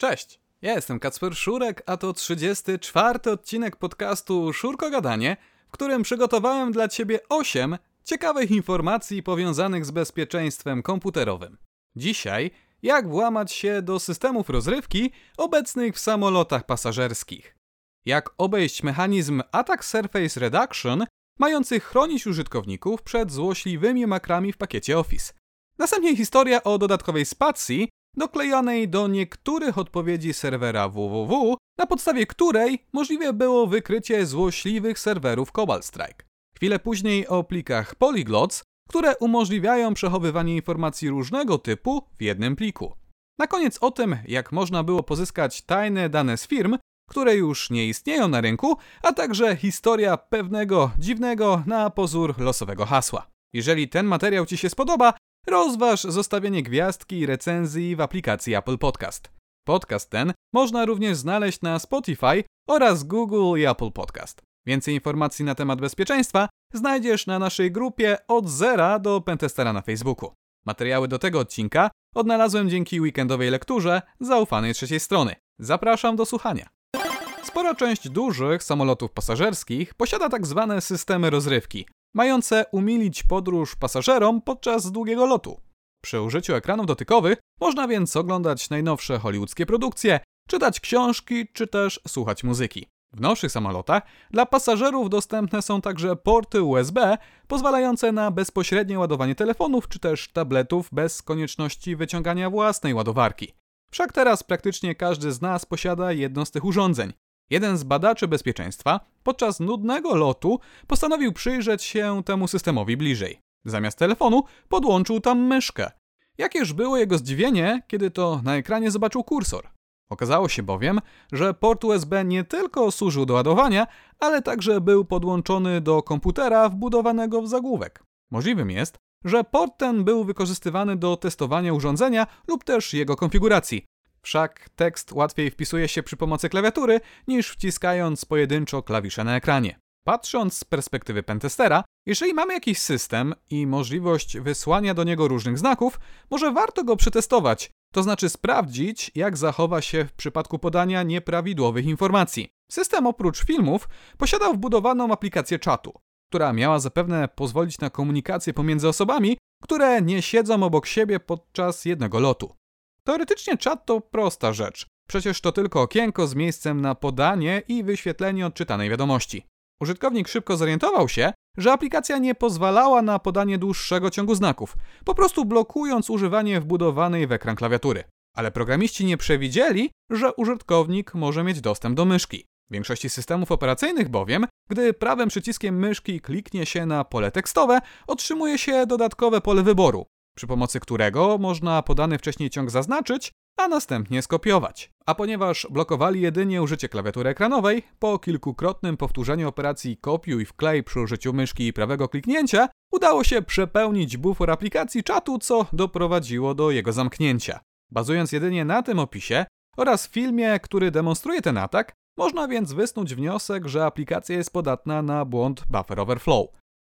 Cześć, ja jestem Kacper Szurek, a to 34 odcinek podcastu Szurko Gadanie, w którym przygotowałem dla Ciebie 8 ciekawych informacji powiązanych z bezpieczeństwem komputerowym. Dzisiaj, jak włamać się do systemów rozrywki obecnych w samolotach pasażerskich. Jak obejść mechanizm Attack Surface Reduction, mający chronić użytkowników przed złośliwymi makrami w pakiecie Office. Następnie historia o dodatkowej spacji, doklejanej do niektórych odpowiedzi serwera www, na podstawie której możliwe było wykrycie złośliwych serwerów Cobalt Strike. Chwilę później o plikach Polyglots, które umożliwiają przechowywanie informacji różnego typu w jednym pliku. Na koniec o tym, jak można było pozyskać tajne dane z firm, które już nie istnieją na rynku, a także historia pewnego dziwnego na pozór losowego hasła. Jeżeli ten materiał Ci się spodoba, rozważ zostawienie gwiazdki i recenzji w aplikacji Apple Podcast. Podcast ten można również znaleźć na Spotify oraz Google i Apple Podcast. Więcej informacji na temat bezpieczeństwa znajdziesz na naszej grupie od zera do Pentestera na Facebooku. Materiały do tego odcinka odnalazłem dzięki weekendowej lekturze zaufanej trzeciej strony. Zapraszam do słuchania. Spora część dużych samolotów pasażerskich posiada tak zwane systemy rozrywki, mające umilić podróż pasażerom podczas długiego lotu. Przy użyciu ekranów dotykowych można więc oglądać najnowsze hollywoodzkie produkcje, czytać książki czy też słuchać muzyki. W nowszych samolotach dla pasażerów dostępne są także porty USB pozwalające na bezpośrednie ładowanie telefonów czy też tabletów bez konieczności wyciągania własnej ładowarki. Wszak teraz praktycznie każdy z nas posiada jedno z tych urządzeń. Jeden z badaczy bezpieczeństwa podczas nudnego lotu postanowił przyjrzeć się temu systemowi bliżej. Zamiast telefonu podłączył tam myszkę. Jakież było jego zdziwienie, kiedy to na ekranie zobaczył kursor. Okazało się bowiem, że port USB nie tylko służył do ładowania, ale także był podłączony do komputera wbudowanego w zagłówek. Możliwym jest, że port ten był wykorzystywany do testowania urządzenia lub też jego konfiguracji. Wszak tekst łatwiej wpisuje się przy pomocy klawiatury niż wciskając pojedynczo klawisze na ekranie. Patrząc z perspektywy pentestera, jeżeli mamy jakiś system i możliwość wysłania do niego różnych znaków, może warto go przetestować, to znaczy sprawdzić, jak zachowa się w przypadku podania nieprawidłowych informacji. System oprócz filmów posiadał wbudowaną aplikację czatu, która miała zapewne pozwolić na komunikację pomiędzy osobami, które nie siedzą obok siebie podczas jednego lotu. Teoretycznie czat to prosta rzecz. Przecież to tylko okienko z miejscem na podanie i wyświetlenie odczytanej wiadomości. Użytkownik szybko zorientował się, że aplikacja nie pozwalała na podanie dłuższego ciągu znaków, po prostu blokując używanie wbudowanej w ekran klawiatury. Ale programiści nie przewidzieli, że użytkownik może mieć dostęp do myszki. W większości systemów operacyjnych bowiem, gdy prawym przyciskiem myszki kliknie się na pole tekstowe, otrzymuje się dodatkowe pole wyboru, przy pomocy którego można podany wcześniej ciąg zaznaczyć, a następnie skopiować. A ponieważ blokowali jedynie użycie klawiatury ekranowej, po kilkukrotnym powtórzeniu operacji kopiuj wklej przy użyciu myszki i prawego kliknięcia, udało się przepełnić bufor aplikacji czatu, co doprowadziło do jego zamknięcia. Bazując jedynie na tym opisie oraz filmie, który demonstruje ten atak, można więc wysnuć wniosek, że aplikacja jest podatna na błąd buffer overflow.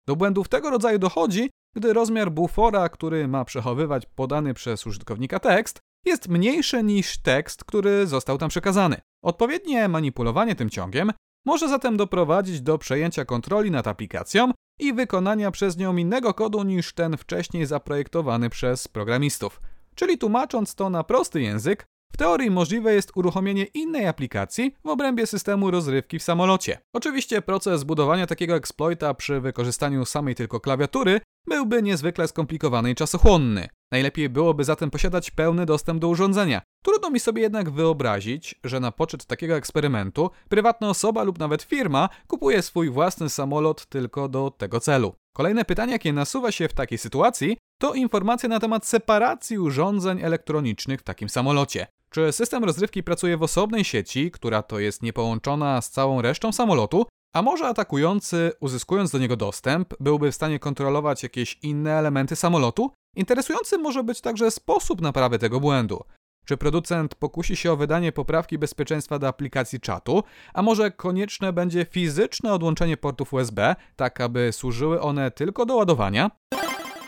Do błędów tego rodzaju dochodzi, gdy rozmiar bufora, który ma przechowywać podany przez użytkownika tekst, jest mniejszy niż tekst, który został tam przekazany. Odpowiednie manipulowanie tym ciągiem może zatem doprowadzić do przejęcia kontroli nad aplikacją i wykonania przez nią innego kodu niż ten wcześniej zaprojektowany przez programistów. Czyli tłumacząc to na prosty język, teorii możliwe jest uruchomienie innej aplikacji w obrębie systemu rozrywki w samolocie. Oczywiście proces budowania takiego exploita przy wykorzystaniu samej tylko klawiatury byłby niezwykle skomplikowany i czasochłonny. Najlepiej byłoby zatem posiadać pełny dostęp do urządzenia. Trudno mi sobie jednak wyobrazić, że na poczet takiego eksperymentu prywatna osoba lub nawet firma kupuje swój własny samolot tylko do tego celu. Kolejne pytanie, jakie nasuwa się w takiej sytuacji, to informacja na temat separacji urządzeń elektronicznych w takim samolocie. Czy system rozrywki pracuje w osobnej sieci, która to jest niepołączona z całą resztą samolotu, a może atakujący, uzyskując do niego dostęp, byłby w stanie kontrolować jakieś inne elementy samolotu? Interesujący może być także sposób naprawy tego błędu. Czy producent pokusi się o wydanie poprawki bezpieczeństwa do aplikacji czatu, a może konieczne będzie fizyczne odłączenie portów USB, tak aby służyły one tylko do ładowania?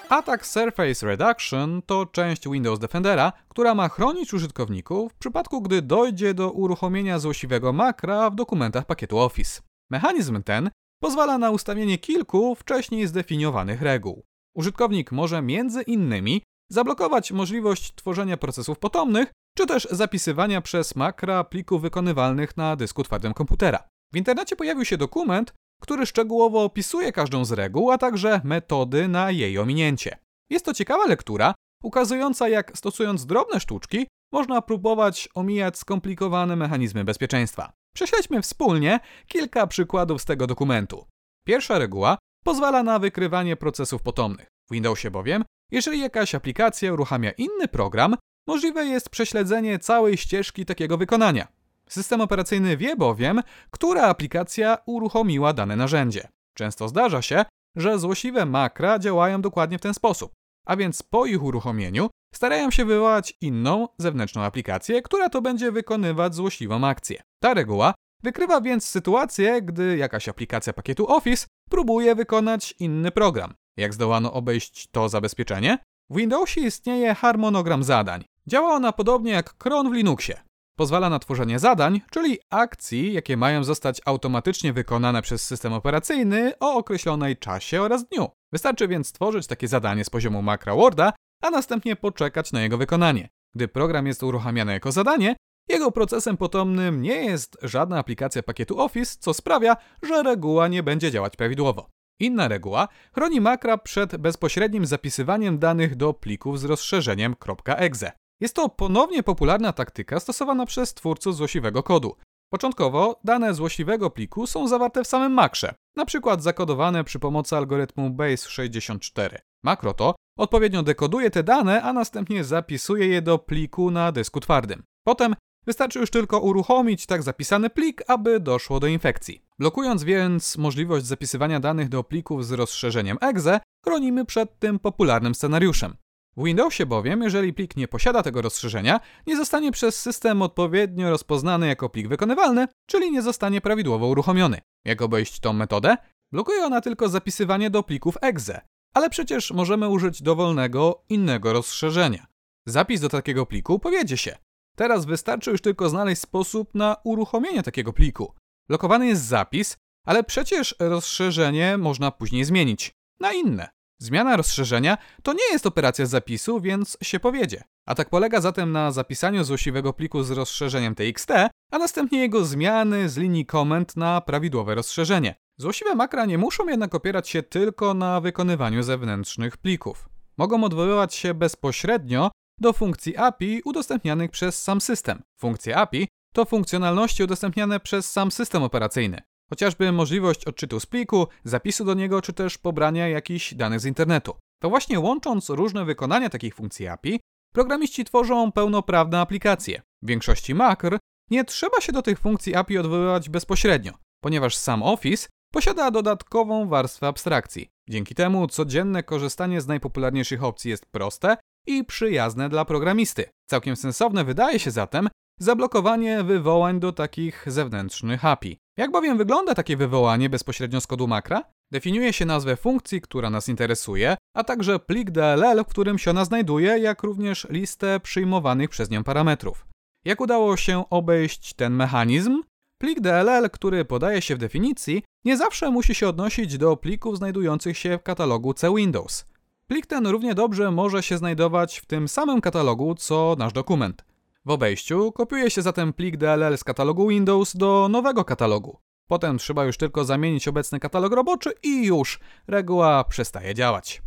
Attack Surface Reduction to część Windows Defendera, która ma chronić użytkowników w przypadku, gdy dojdzie do uruchomienia złośliwego makra w dokumentach pakietu Office. Mechanizm ten pozwala na ustawienie kilku wcześniej zdefiniowanych reguł. Użytkownik może między innymi zablokować możliwość tworzenia procesów potomnych, czy też zapisywania przez makra plików wykonywalnych na dysku twardym komputera. W internecie pojawił się dokument, który szczegółowo opisuje każdą z reguł, a także metody na jej ominięcie. Jest to ciekawa lektura, ukazująca jak stosując drobne sztuczki, można próbować omijać skomplikowane mechanizmy bezpieczeństwa. Prześledźmy wspólnie kilka przykładów z tego dokumentu. Pierwsza reguła pozwala na wykrywanie procesów potomnych. W Windowsie bowiem, jeżeli jakaś aplikacja uruchamia inny program, możliwe jest prześledzenie całej ścieżki takiego wykonania. System operacyjny wie bowiem, która aplikacja uruchomiła dane narzędzie. Często zdarza się, że złośliwe makra działają dokładnie w ten sposób, a więc po ich uruchomieniu starają się wywołać inną, zewnętrzną aplikację, która to będzie wykonywać złośliwą akcję. Ta reguła wykrywa więc sytuację, gdy jakaś aplikacja pakietu Office próbuje wykonać inny program. Jak zdołano obejść to zabezpieczenie? W Windowsie istnieje harmonogram zadań. Działa ona podobnie jak cron w Linuxie. Pozwala na tworzenie zadań, czyli akcji, jakie mają zostać automatycznie wykonane przez system operacyjny o określonej czasie oraz dniu. Wystarczy więc stworzyć takie zadanie z poziomu makra Worda, a następnie poczekać na jego wykonanie. Gdy program jest uruchamiany jako zadanie, jego procesem potomnym nie jest żadna aplikacja pakietu Office, co sprawia, że reguła nie będzie działać prawidłowo. Inna reguła chroni makra przed bezpośrednim zapisywaniem danych do plików z rozszerzeniem .exe. Jest to ponownie popularna taktyka stosowana przez twórców złośliwego kodu. Początkowo dane złośliwego pliku są zawarte w samym makrze, np. zakodowane przy pomocy algorytmu Base64. Makro to odpowiednio dekoduje te dane, a następnie zapisuje je do pliku na dysku twardym. Potem wystarczy już tylko uruchomić tak zapisany plik, aby doszło do infekcji. Blokując więc możliwość zapisywania danych do plików z rozszerzeniem exe, chronimy przed tym popularnym scenariuszem. W Windowsie bowiem, jeżeli plik nie posiada tego rozszerzenia, nie zostanie przez system odpowiednio rozpoznany jako plik wykonywalny, czyli nie zostanie prawidłowo uruchomiony. Jak obejść tą metodę? Blokuje ona tylko zapisywanie do plików exe, ale przecież możemy użyć dowolnego innego rozszerzenia. Zapis do takiego pliku powiedzie się. Teraz wystarczy już tylko znaleźć sposób na uruchomienie takiego pliku. Blokowany jest zapis, ale przecież rozszerzenie można później zmienić na inne. Zmiana rozszerzenia to nie jest operacja zapisu, więc się powiedzie. Atak polega zatem na zapisaniu złośliwego pliku z rozszerzeniem TXT, a następnie jego zmiany z linii komend na prawidłowe rozszerzenie. Złośliwe makra nie muszą jednak opierać się tylko na wykonywaniu zewnętrznych plików. Mogą odwoływać się bezpośrednio do funkcji API udostępnianych przez sam system. Funkcje API to funkcjonalności udostępniane przez sam system operacyjny. Chociażby możliwość odczytu z pliku, zapisu do niego, czy też pobrania jakichś danych z internetu. To właśnie łącząc różne wykonania takich funkcji API, programiści tworzą pełnoprawne aplikacje. W większości makr nie trzeba się do tych funkcji API odwoływać bezpośrednio, ponieważ sam Office posiada dodatkową warstwę abstrakcji. Dzięki temu codzienne korzystanie z najpopularniejszych opcji jest proste i przyjazne dla programisty. Całkiem sensowne wydaje się zatem zablokowanie wywołań do takich zewnętrznych API. Jak bowiem wygląda takie wywołanie bezpośrednio z kodu makra? Definiuje się nazwę funkcji, która nas interesuje, a także plik DLL, w którym się ona znajduje, jak również listę przyjmowanych przez nią parametrów. Jak udało się obejść ten mechanizm? Plik DLL, który podaje się w definicji, nie zawsze musi się odnosić do plików znajdujących się w katalogu C Windows. Plik ten równie dobrze może się znajdować w tym samym katalogu co nasz dokument. W obejściu kopiuje się zatem plik DLL z katalogu Windows do nowego katalogu. Potem trzeba już tylko zamienić obecny katalog roboczy i już reguła przestaje działać.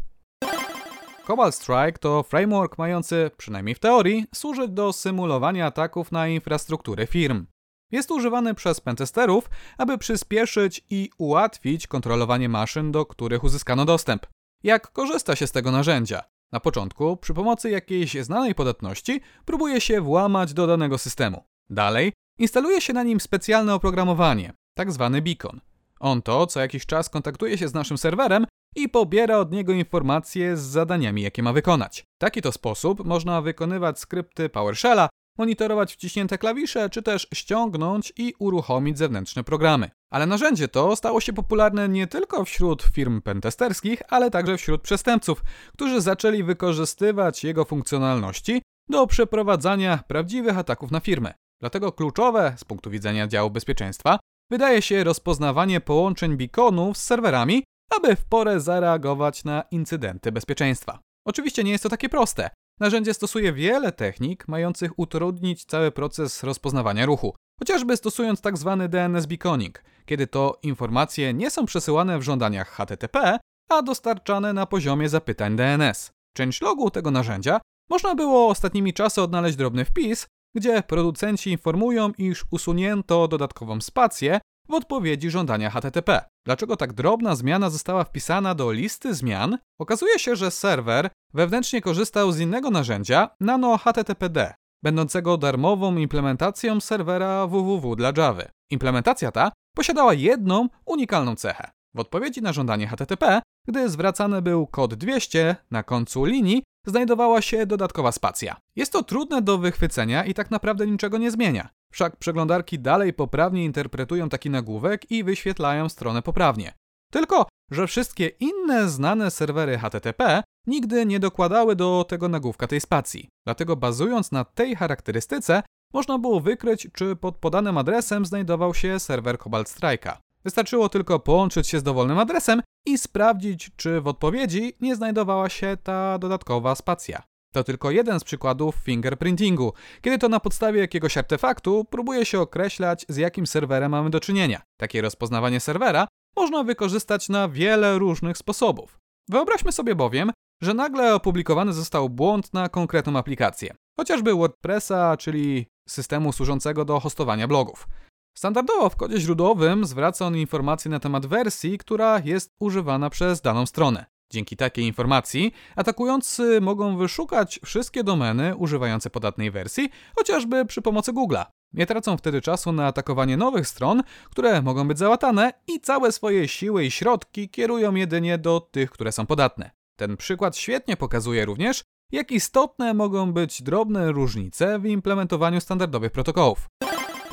Cobalt Strike to framework mający, przynajmniej w teorii, służyć do symulowania ataków na infrastrukturę firm. Jest używany przez pentesterów, aby przyspieszyć i ułatwić kontrolowanie maszyn, do których uzyskano dostęp. Jak korzysta się z tego narzędzia? Na początku, przy pomocy jakiejś znanej podatności, próbuje się włamać do danego systemu. Dalej, instaluje się na nim specjalne oprogramowanie, tak zwany beacon. On to co jakiś czas kontaktuje się z naszym serwerem i pobiera od niego informacje z zadaniami, jakie ma wykonać. W taki to sposób można wykonywać skrypty PowerShella, monitorować wciśnięte klawisze, czy też ściągnąć i uruchomić zewnętrzne programy. Ale narzędzie to stało się popularne nie tylko wśród firm pentesterskich, ale także wśród przestępców, którzy zaczęli wykorzystywać jego funkcjonalności do przeprowadzania prawdziwych ataków na firmę. Dlatego kluczowe z punktu widzenia działu bezpieczeństwa wydaje się rozpoznawanie połączeń beaconów z serwerami, aby w porę zareagować na incydenty bezpieczeństwa. Oczywiście nie jest to takie proste. Narzędzie stosuje wiele technik mających utrudnić cały proces rozpoznawania ruchu, chociażby stosując tzw. Tak DNS beaconing, kiedy to informacje nie są przesyłane w żądaniach HTTP, a dostarczane na poziomie zapytań DNS. W changelogu tego narzędzia można było ostatnimi czasy odnaleźć drobny wpis, gdzie producenci informują, iż usunięto dodatkową spację w odpowiedzi żądania HTTP. Dlaczego tak drobna zmiana została wpisana do listy zmian? Okazuje się, że serwer wewnętrznie korzystał z innego narzędzia Nano HTTPD, będącego darmową implementacją serwera www dla Java. Implementacja ta posiadała jedną unikalną cechę. W odpowiedzi na żądanie HTTP, gdy zwracany był kod 200 na końcu linii, znajdowała się dodatkowa spacja. Jest to trudne do wychwycenia i tak naprawdę niczego nie zmienia. Wszak przeglądarki dalej poprawnie interpretują taki nagłówek i wyświetlają stronę poprawnie. Tylko, że wszystkie inne znane serwery HTTP nigdy nie dokładały do tego nagłówka tej spacji. Dlatego bazując na tej charakterystyce, można było wykryć, czy pod podanym adresem znajdował się serwer Cobalt Strike'a. Wystarczyło tylko połączyć się z dowolnym adresem i sprawdzić, czy w odpowiedzi nie znajdowała się ta dodatkowa spacja. To tylko jeden z przykładów fingerprintingu, kiedy to na podstawie jakiegoś artefaktu próbuje się określać, z jakim serwerem mamy do czynienia. Takie rozpoznawanie serwera można wykorzystać na wiele różnych sposobów. Wyobraźmy sobie bowiem, że nagle opublikowany został błąd na konkretną aplikację, chociażby WordPressa, czyli systemu służącego do hostowania blogów. Standardowo w kodzie źródłowym zwraca on informacje na temat wersji, która jest używana przez daną stronę. Dzięki takiej informacji atakujący mogą wyszukać wszystkie domeny używające podatnej wersji, chociażby przy pomocy Google'a. Nie tracą wtedy czasu na atakowanie nowych stron, które mogą być załatane i całe swoje siły i środki kierują jedynie do tych, które są podatne. Ten przykład świetnie pokazuje również, jak istotne mogą być drobne różnice w implementowaniu standardowych protokołów.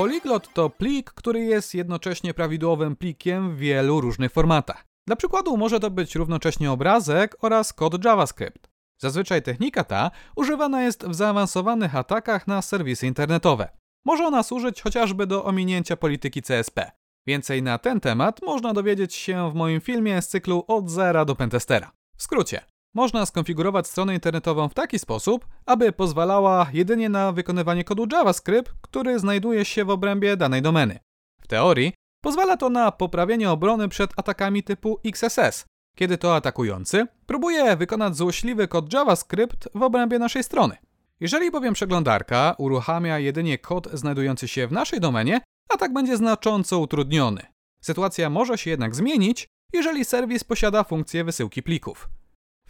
Polyglot to plik, który jest jednocześnie prawidłowym plikiem w wielu różnych formatach. Dla przykładu może to być równocześnie obrazek oraz kod JavaScript. Zazwyczaj technika ta używana jest w zaawansowanych atakach na serwisy internetowe. Może ona służyć chociażby do ominięcia polityki CSP. Więcej na ten temat można dowiedzieć się w moim filmie z cyklu Od zera do Pentestera. W skrócie, można skonfigurować stronę internetową w taki sposób, aby pozwalała jedynie na wykonywanie kodu JavaScript, który znajduje się w obrębie danej domeny. W teorii pozwala to na poprawienie obrony przed atakami typu XSS, kiedy to atakujący próbuje wykonać złośliwy kod JavaScript w obrębie naszej strony. Jeżeli bowiem przeglądarka uruchamia jedynie kod znajdujący się w naszej domenie, atak będzie znacząco utrudniony. Sytuacja może się jednak zmienić, jeżeli serwis posiada funkcję wysyłki plików.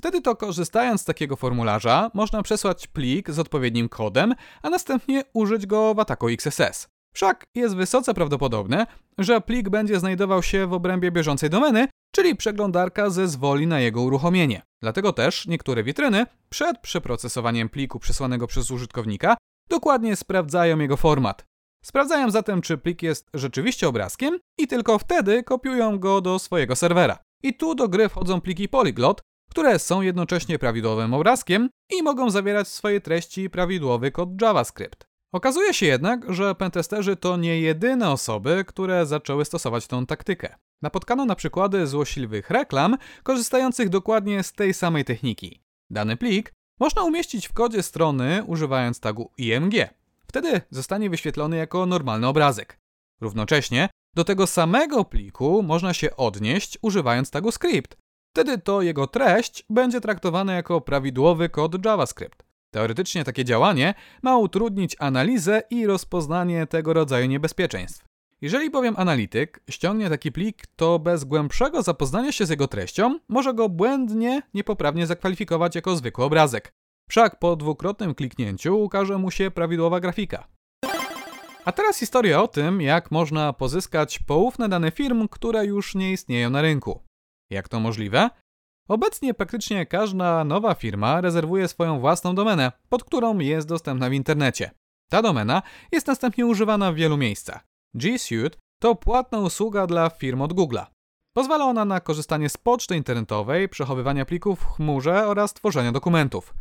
Wtedy to korzystając z takiego formularza można przesłać plik z odpowiednim kodem, a następnie użyć go w ataku XSS. Wszak jest wysoce prawdopodobne, że plik będzie znajdował się w obrębie bieżącej domeny, czyli przeglądarka zezwoli na jego uruchomienie. Dlatego też niektóre witryny przed przeprocesowaniem pliku przesłanego przez użytkownika dokładnie sprawdzają jego format. Sprawdzają zatem, czy plik jest rzeczywiście obrazkiem i tylko wtedy kopiują go do swojego serwera. I tu do gry wchodzą pliki Polyglot, które są jednocześnie prawidłowym obrazkiem i mogą zawierać w swojej treści prawidłowy kod JavaScript. Okazuje się jednak, że pentesterzy to nie jedyne osoby, które zaczęły stosować tą taktykę. Napotkano na przykłady złośliwych reklam korzystających dokładnie z tej samej techniki. Dany plik można umieścić w kodzie strony używając tagu img. Wtedy zostanie wyświetlony jako normalny obrazek. Równocześnie do tego samego pliku można się odnieść używając tagu script, Wtedy to jego treść będzie traktowana jako prawidłowy kod JavaScript. Teoretycznie takie działanie ma utrudnić analizę i rozpoznanie tego rodzaju niebezpieczeństw. Jeżeli bowiem analityk ściągnie taki plik, to bez głębszego zapoznania się z jego treścią może go błędnie, niepoprawnie zakwalifikować jako zwykły obrazek. Wszak po dwukrotnym kliknięciu ukaże mu się prawidłowa grafika. A teraz historia o tym, jak można pozyskać poufne dane firm, które już nie istnieją na rynku. Jak to możliwe? Obecnie praktycznie każda nowa firma rezerwuje swoją własną domenę, pod którą jest dostępna w internecie. Ta domena jest następnie używana w wielu miejscach. G Suite to płatna usługa dla firm od Google'a. Pozwala ona na korzystanie z poczty internetowej, przechowywania plików w chmurze oraz tworzenia dokumentów.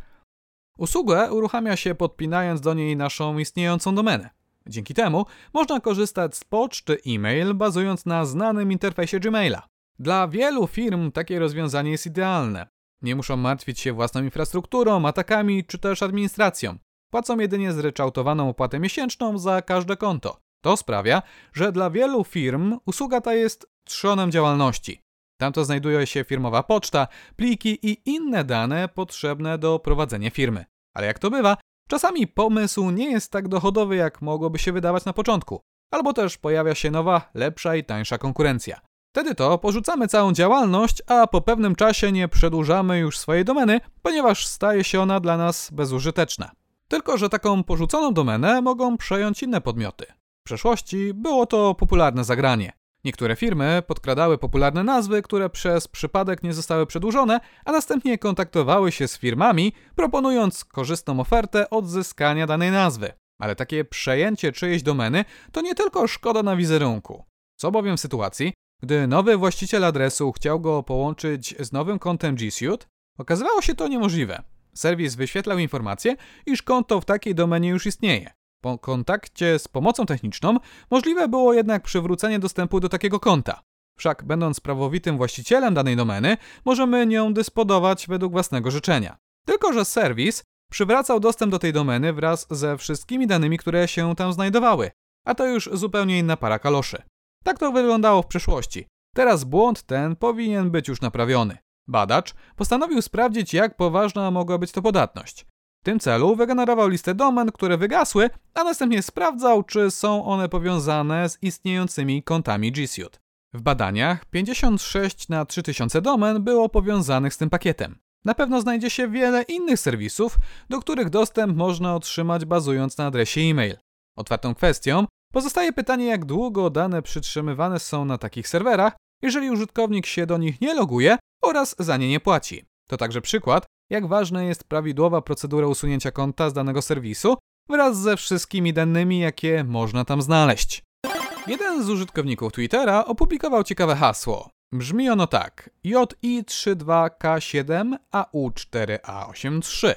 Usługę uruchamia się podpinając do niej naszą istniejącą domenę. Dzięki temu można korzystać z poczty e-mail bazując na znanym interfejsie Gmaila. Dla wielu firm takie rozwiązanie jest idealne. Nie muszą martwić się własną infrastrukturą, atakami czy też administracją. Płacą jedynie zryczałtowaną opłatę miesięczną za każde konto. To sprawia, że dla wielu firm usługa ta jest trzonem działalności. Tam to znajduje się firmowa poczta, pliki i inne dane potrzebne do prowadzenia firmy. Ale jak to bywa, czasami pomysł nie jest tak dochodowy, jak mogłoby się wydawać na początku. Albo też pojawia się nowa, lepsza i tańsza konkurencja. Wtedy to porzucamy całą działalność, a po pewnym czasie nie przedłużamy już swojej domeny, ponieważ staje się ona dla nas bezużyteczna. Tylko, że taką porzuconą domenę mogą przejąć inne podmioty. W przeszłości było to popularne zagranie. Niektóre firmy podkradały popularne nazwy, które przez przypadek nie zostały przedłużone, a następnie kontaktowały się z firmami, proponując korzystną ofertę odzyskania danej nazwy. Ale takie przejęcie czyjejś domeny to nie tylko szkoda na wizerunku. Co bowiem w sytuacji, gdy nowy właściciel adresu chciał go połączyć z nowym kontem G Suite, okazywało się to niemożliwe. Serwis wyświetlał informację, iż konto w takiej domenie już istnieje. Po kontakcie z pomocą techniczną możliwe było jednak przywrócenie dostępu do takiego konta. Wszak będąc prawowitym właścicielem danej domeny, możemy nią dysponować według własnego życzenia. Tylko, że serwis przywracał dostęp do tej domeny wraz ze wszystkimi danymi, które się tam znajdowały, a to już zupełnie inna para kaloszy. Tak to wyglądało w przeszłości. Teraz błąd ten powinien być już naprawiony. Badacz postanowił sprawdzić, jak poważna mogła być to podatność. W tym celu wygenerował listę domen, które wygasły, a następnie sprawdzał, czy są one powiązane z istniejącymi kontami G Suite. W badaniach 56 na 3000 domen było powiązanych z tym pakietem. Na pewno znajdzie się wiele innych serwisów, do których dostęp można otrzymać bazując na adresie e-mail. Otwartą kwestią pozostaje pytanie, jak długo dane przytrzymywane są na takich serwerach, jeżeli użytkownik się do nich nie loguje oraz za nie nie płaci. To także przykład, jak ważna jest prawidłowa procedura usunięcia konta z danego serwisu wraz ze wszystkimi danymi, jakie można tam znaleźć. Jeden z użytkowników Twittera opublikował ciekawe hasło. Brzmi ono tak: JI32K7AU4A83.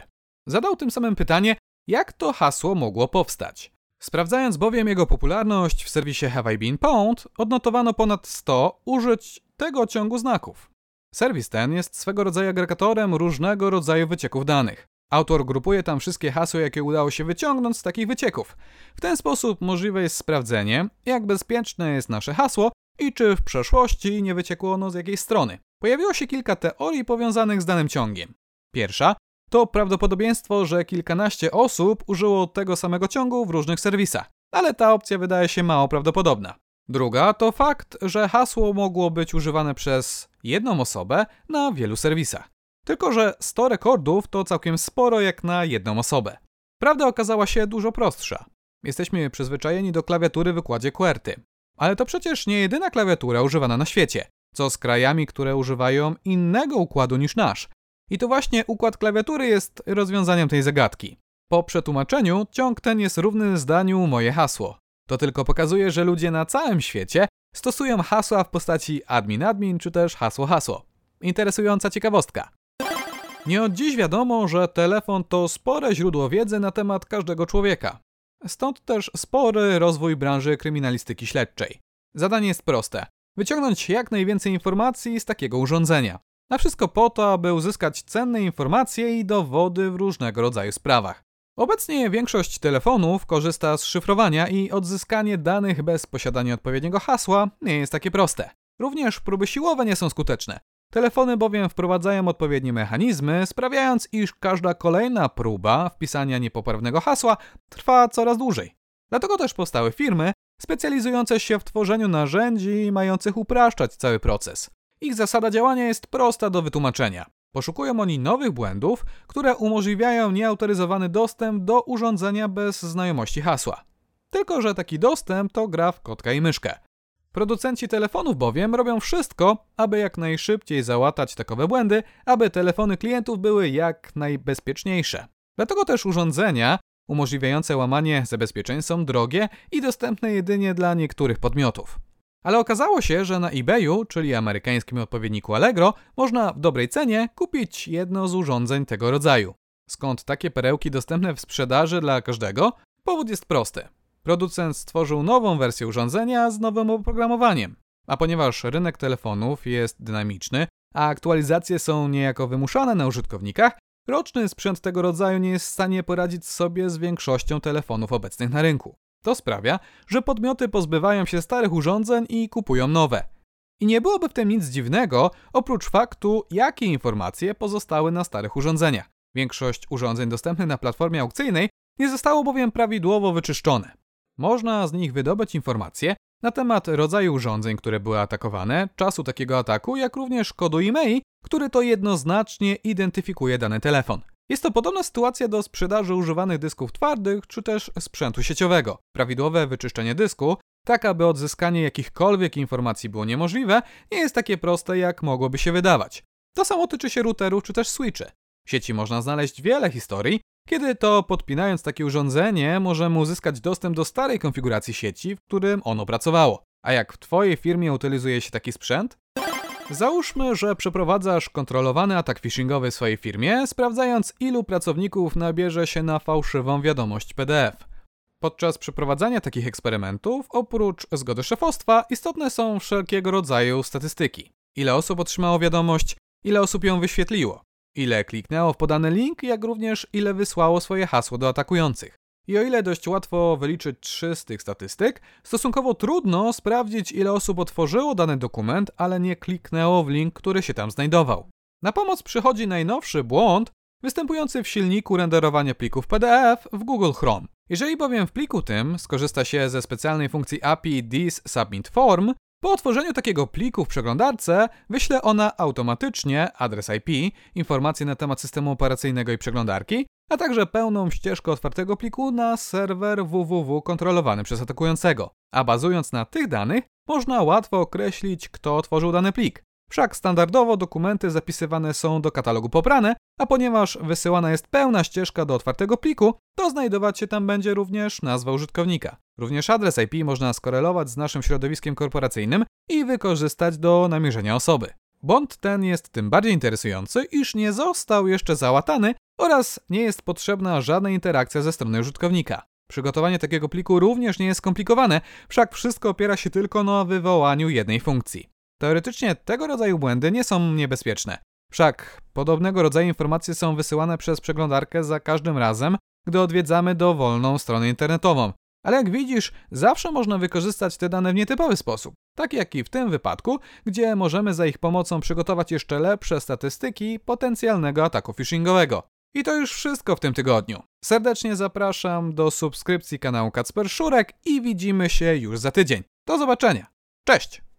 Zadał tym samym pytanie, jak to hasło mogło powstać. Sprawdzając bowiem jego popularność w serwisie Have I Been Pwned, odnotowano ponad 100 użyć tego ciągu znaków. Serwis ten jest swego rodzaju agregatorem różnego rodzaju wycieków danych. Autor grupuje tam wszystkie hasła, jakie udało się wyciągnąć z takich wycieków. W ten sposób możliwe jest sprawdzenie, jak bezpieczne jest nasze hasło i czy w przeszłości nie wyciekło ono z jakiejś strony. Pojawiło się kilka teorii powiązanych z danym ciągiem. Pierwsza to prawdopodobieństwo, że kilkanaście osób użyło tego samego ciągu w różnych serwisach, ale ta opcja wydaje się mało prawdopodobna. Druga to fakt, że hasło mogło być używane przez jedną osobę na wielu serwisach. Tylko, że 100 rekordów to całkiem sporo jak na jedną osobę. Prawda okazała się dużo prostsza. Jesteśmy przyzwyczajeni do klawiatury w wykładzie QWERTY. Ale to przecież nie jedyna klawiatura używana na świecie. Co z krajami, które używają innego układu niż nasz? I to właśnie układ klawiatury jest rozwiązaniem tej zagadki. Po przetłumaczeniu ciąg ten jest równy zdaniu moje hasło. To tylko pokazuje, że ludzie na całym świecie stosują hasła w postaci admin-admin czy też hasło-hasło. Interesująca ciekawostka. Nie od dziś wiadomo, że telefon to spore źródło wiedzy na temat każdego człowieka. Stąd też spory rozwój branży kryminalistyki śledczej. Zadanie jest proste: wyciągnąć jak najwięcej informacji z takiego urządzenia. Na wszystko po to, aby uzyskać cenne informacje i dowody w różnego rodzaju sprawach. Obecnie większość telefonów korzysta z szyfrowania i odzyskanie danych bez posiadania odpowiedniego hasła nie jest takie proste. Również próby siłowe nie są skuteczne. Telefony bowiem wprowadzają odpowiednie mechanizmy, sprawiając, iż każda kolejna próba wpisania niepoprawnego hasła trwa coraz dłużej. Dlatego też powstały firmy specjalizujące się w tworzeniu narzędzi mających upraszczać cały proces. Ich zasada działania jest prosta do wytłumaczenia. Poszukują oni nowych błędów, które umożliwiają nieautoryzowany dostęp do urządzenia bez znajomości hasła. Tylko, że taki dostęp to gra w kotka i myszkę. Producenci telefonów bowiem robią wszystko, aby jak najszybciej załatać takowe błędy, aby telefony klientów były jak najbezpieczniejsze. Dlatego też urządzenia umożliwiające łamanie zabezpieczeń są drogie i dostępne jedynie dla niektórych podmiotów. Ale okazało się, że na eBayu, czyli amerykańskim odpowiedniku Allegro, można w dobrej cenie kupić jedno z urządzeń tego rodzaju. Skąd takie perełki dostępne w sprzedaży dla każdego? Powód jest prosty. Producent stworzył nową wersję urządzenia z nowym oprogramowaniem. A ponieważ rynek telefonów jest dynamiczny, a aktualizacje są niejako wymuszane na użytkownikach, roczny sprzęt tego rodzaju nie jest w stanie poradzić sobie z większością telefonów obecnych na rynku. To sprawia, że podmioty pozbywają się starych urządzeń i kupują nowe. I nie byłoby w tym nic dziwnego, oprócz faktu, jakie informacje pozostały na starych urządzeniach. Większość urządzeń dostępnych na platformie aukcyjnej nie zostało bowiem prawidłowo wyczyszczone. Można z nich wydobyć informacje na temat rodzaju urządzeń, które były atakowane, czasu takiego ataku, jak również kodu e-mail, który to jednoznacznie identyfikuje dany telefon. Jest to podobna sytuacja do sprzedaży używanych dysków twardych czy też sprzętu sieciowego. Prawidłowe wyczyszczenie dysku, tak aby odzyskanie jakichkolwiek informacji było niemożliwe, nie jest takie proste, jak mogłoby się wydawać. To samo tyczy się routerów czy też switchy. W sieci można znaleźć wiele historii, kiedy to podpinając takie urządzenie możemy uzyskać dostęp do starej konfiguracji sieci, w którym ono pracowało. A jak w Twojej firmie utylizuje się taki sprzęt? Załóżmy, że przeprowadzasz kontrolowany atak phishingowy w swojej firmie, sprawdzając ilu pracowników nabierze się na fałszywą wiadomość PDF. Podczas przeprowadzania takich eksperymentów, oprócz zgody szefostwa, istotne są wszelkiego rodzaju statystyki. Ile osób otrzymało wiadomość, ile osób ją wyświetliło, ile kliknęło w podany link, jak również ile wysłało swoje hasło do atakujących. I o ile dość łatwo wyliczyć trzy z tych statystyk, stosunkowo trudno sprawdzić, ile osób otworzyło dany dokument, ale nie kliknęło w link, który się tam znajdował. Na pomoc przychodzi najnowszy błąd występujący w silniku renderowania plików PDF w Google Chrome. Jeżeli bowiem w pliku tym skorzysta się ze specjalnej funkcji API This Submit Form, po otworzeniu takiego pliku w przeglądarce wyśle ona automatycznie adres IP, informacje na temat systemu operacyjnego i przeglądarki, a także pełną ścieżkę otwartego pliku na serwer www kontrolowany przez atakującego. A bazując na tych danych, można łatwo określić, kto otworzył dany plik. Wszak standardowo dokumenty zapisywane są do katalogu pobrane, a ponieważ wysyłana jest pełna ścieżka do otwartego pliku, to znajdować się tam będzie również nazwa użytkownika. Również adres IP można skorelować z naszym środowiskiem korporacyjnym i wykorzystać do namierzenia osoby. Błąd ten jest tym bardziej interesujący, iż nie został jeszcze załatany oraz nie jest potrzebna żadna interakcja ze strony użytkownika. Przygotowanie takiego pliku również nie jest skomplikowane, wszak wszystko opiera się tylko na wywołaniu jednej funkcji. Teoretycznie tego rodzaju błędy nie są niebezpieczne. Wszak podobnego rodzaju informacje są wysyłane przez przeglądarkę za każdym razem, gdy odwiedzamy dowolną stronę internetową. Ale jak widzisz, zawsze można wykorzystać te dane w nietypowy sposób, tak jak i w tym wypadku, gdzie możemy za ich pomocą przygotować jeszcze lepsze statystyki potencjalnego ataku phishingowego. I to już wszystko w tym tygodniu. Serdecznie zapraszam do subskrypcji kanału Kacper Szurek i widzimy się już za tydzień. Do zobaczenia. Cześć!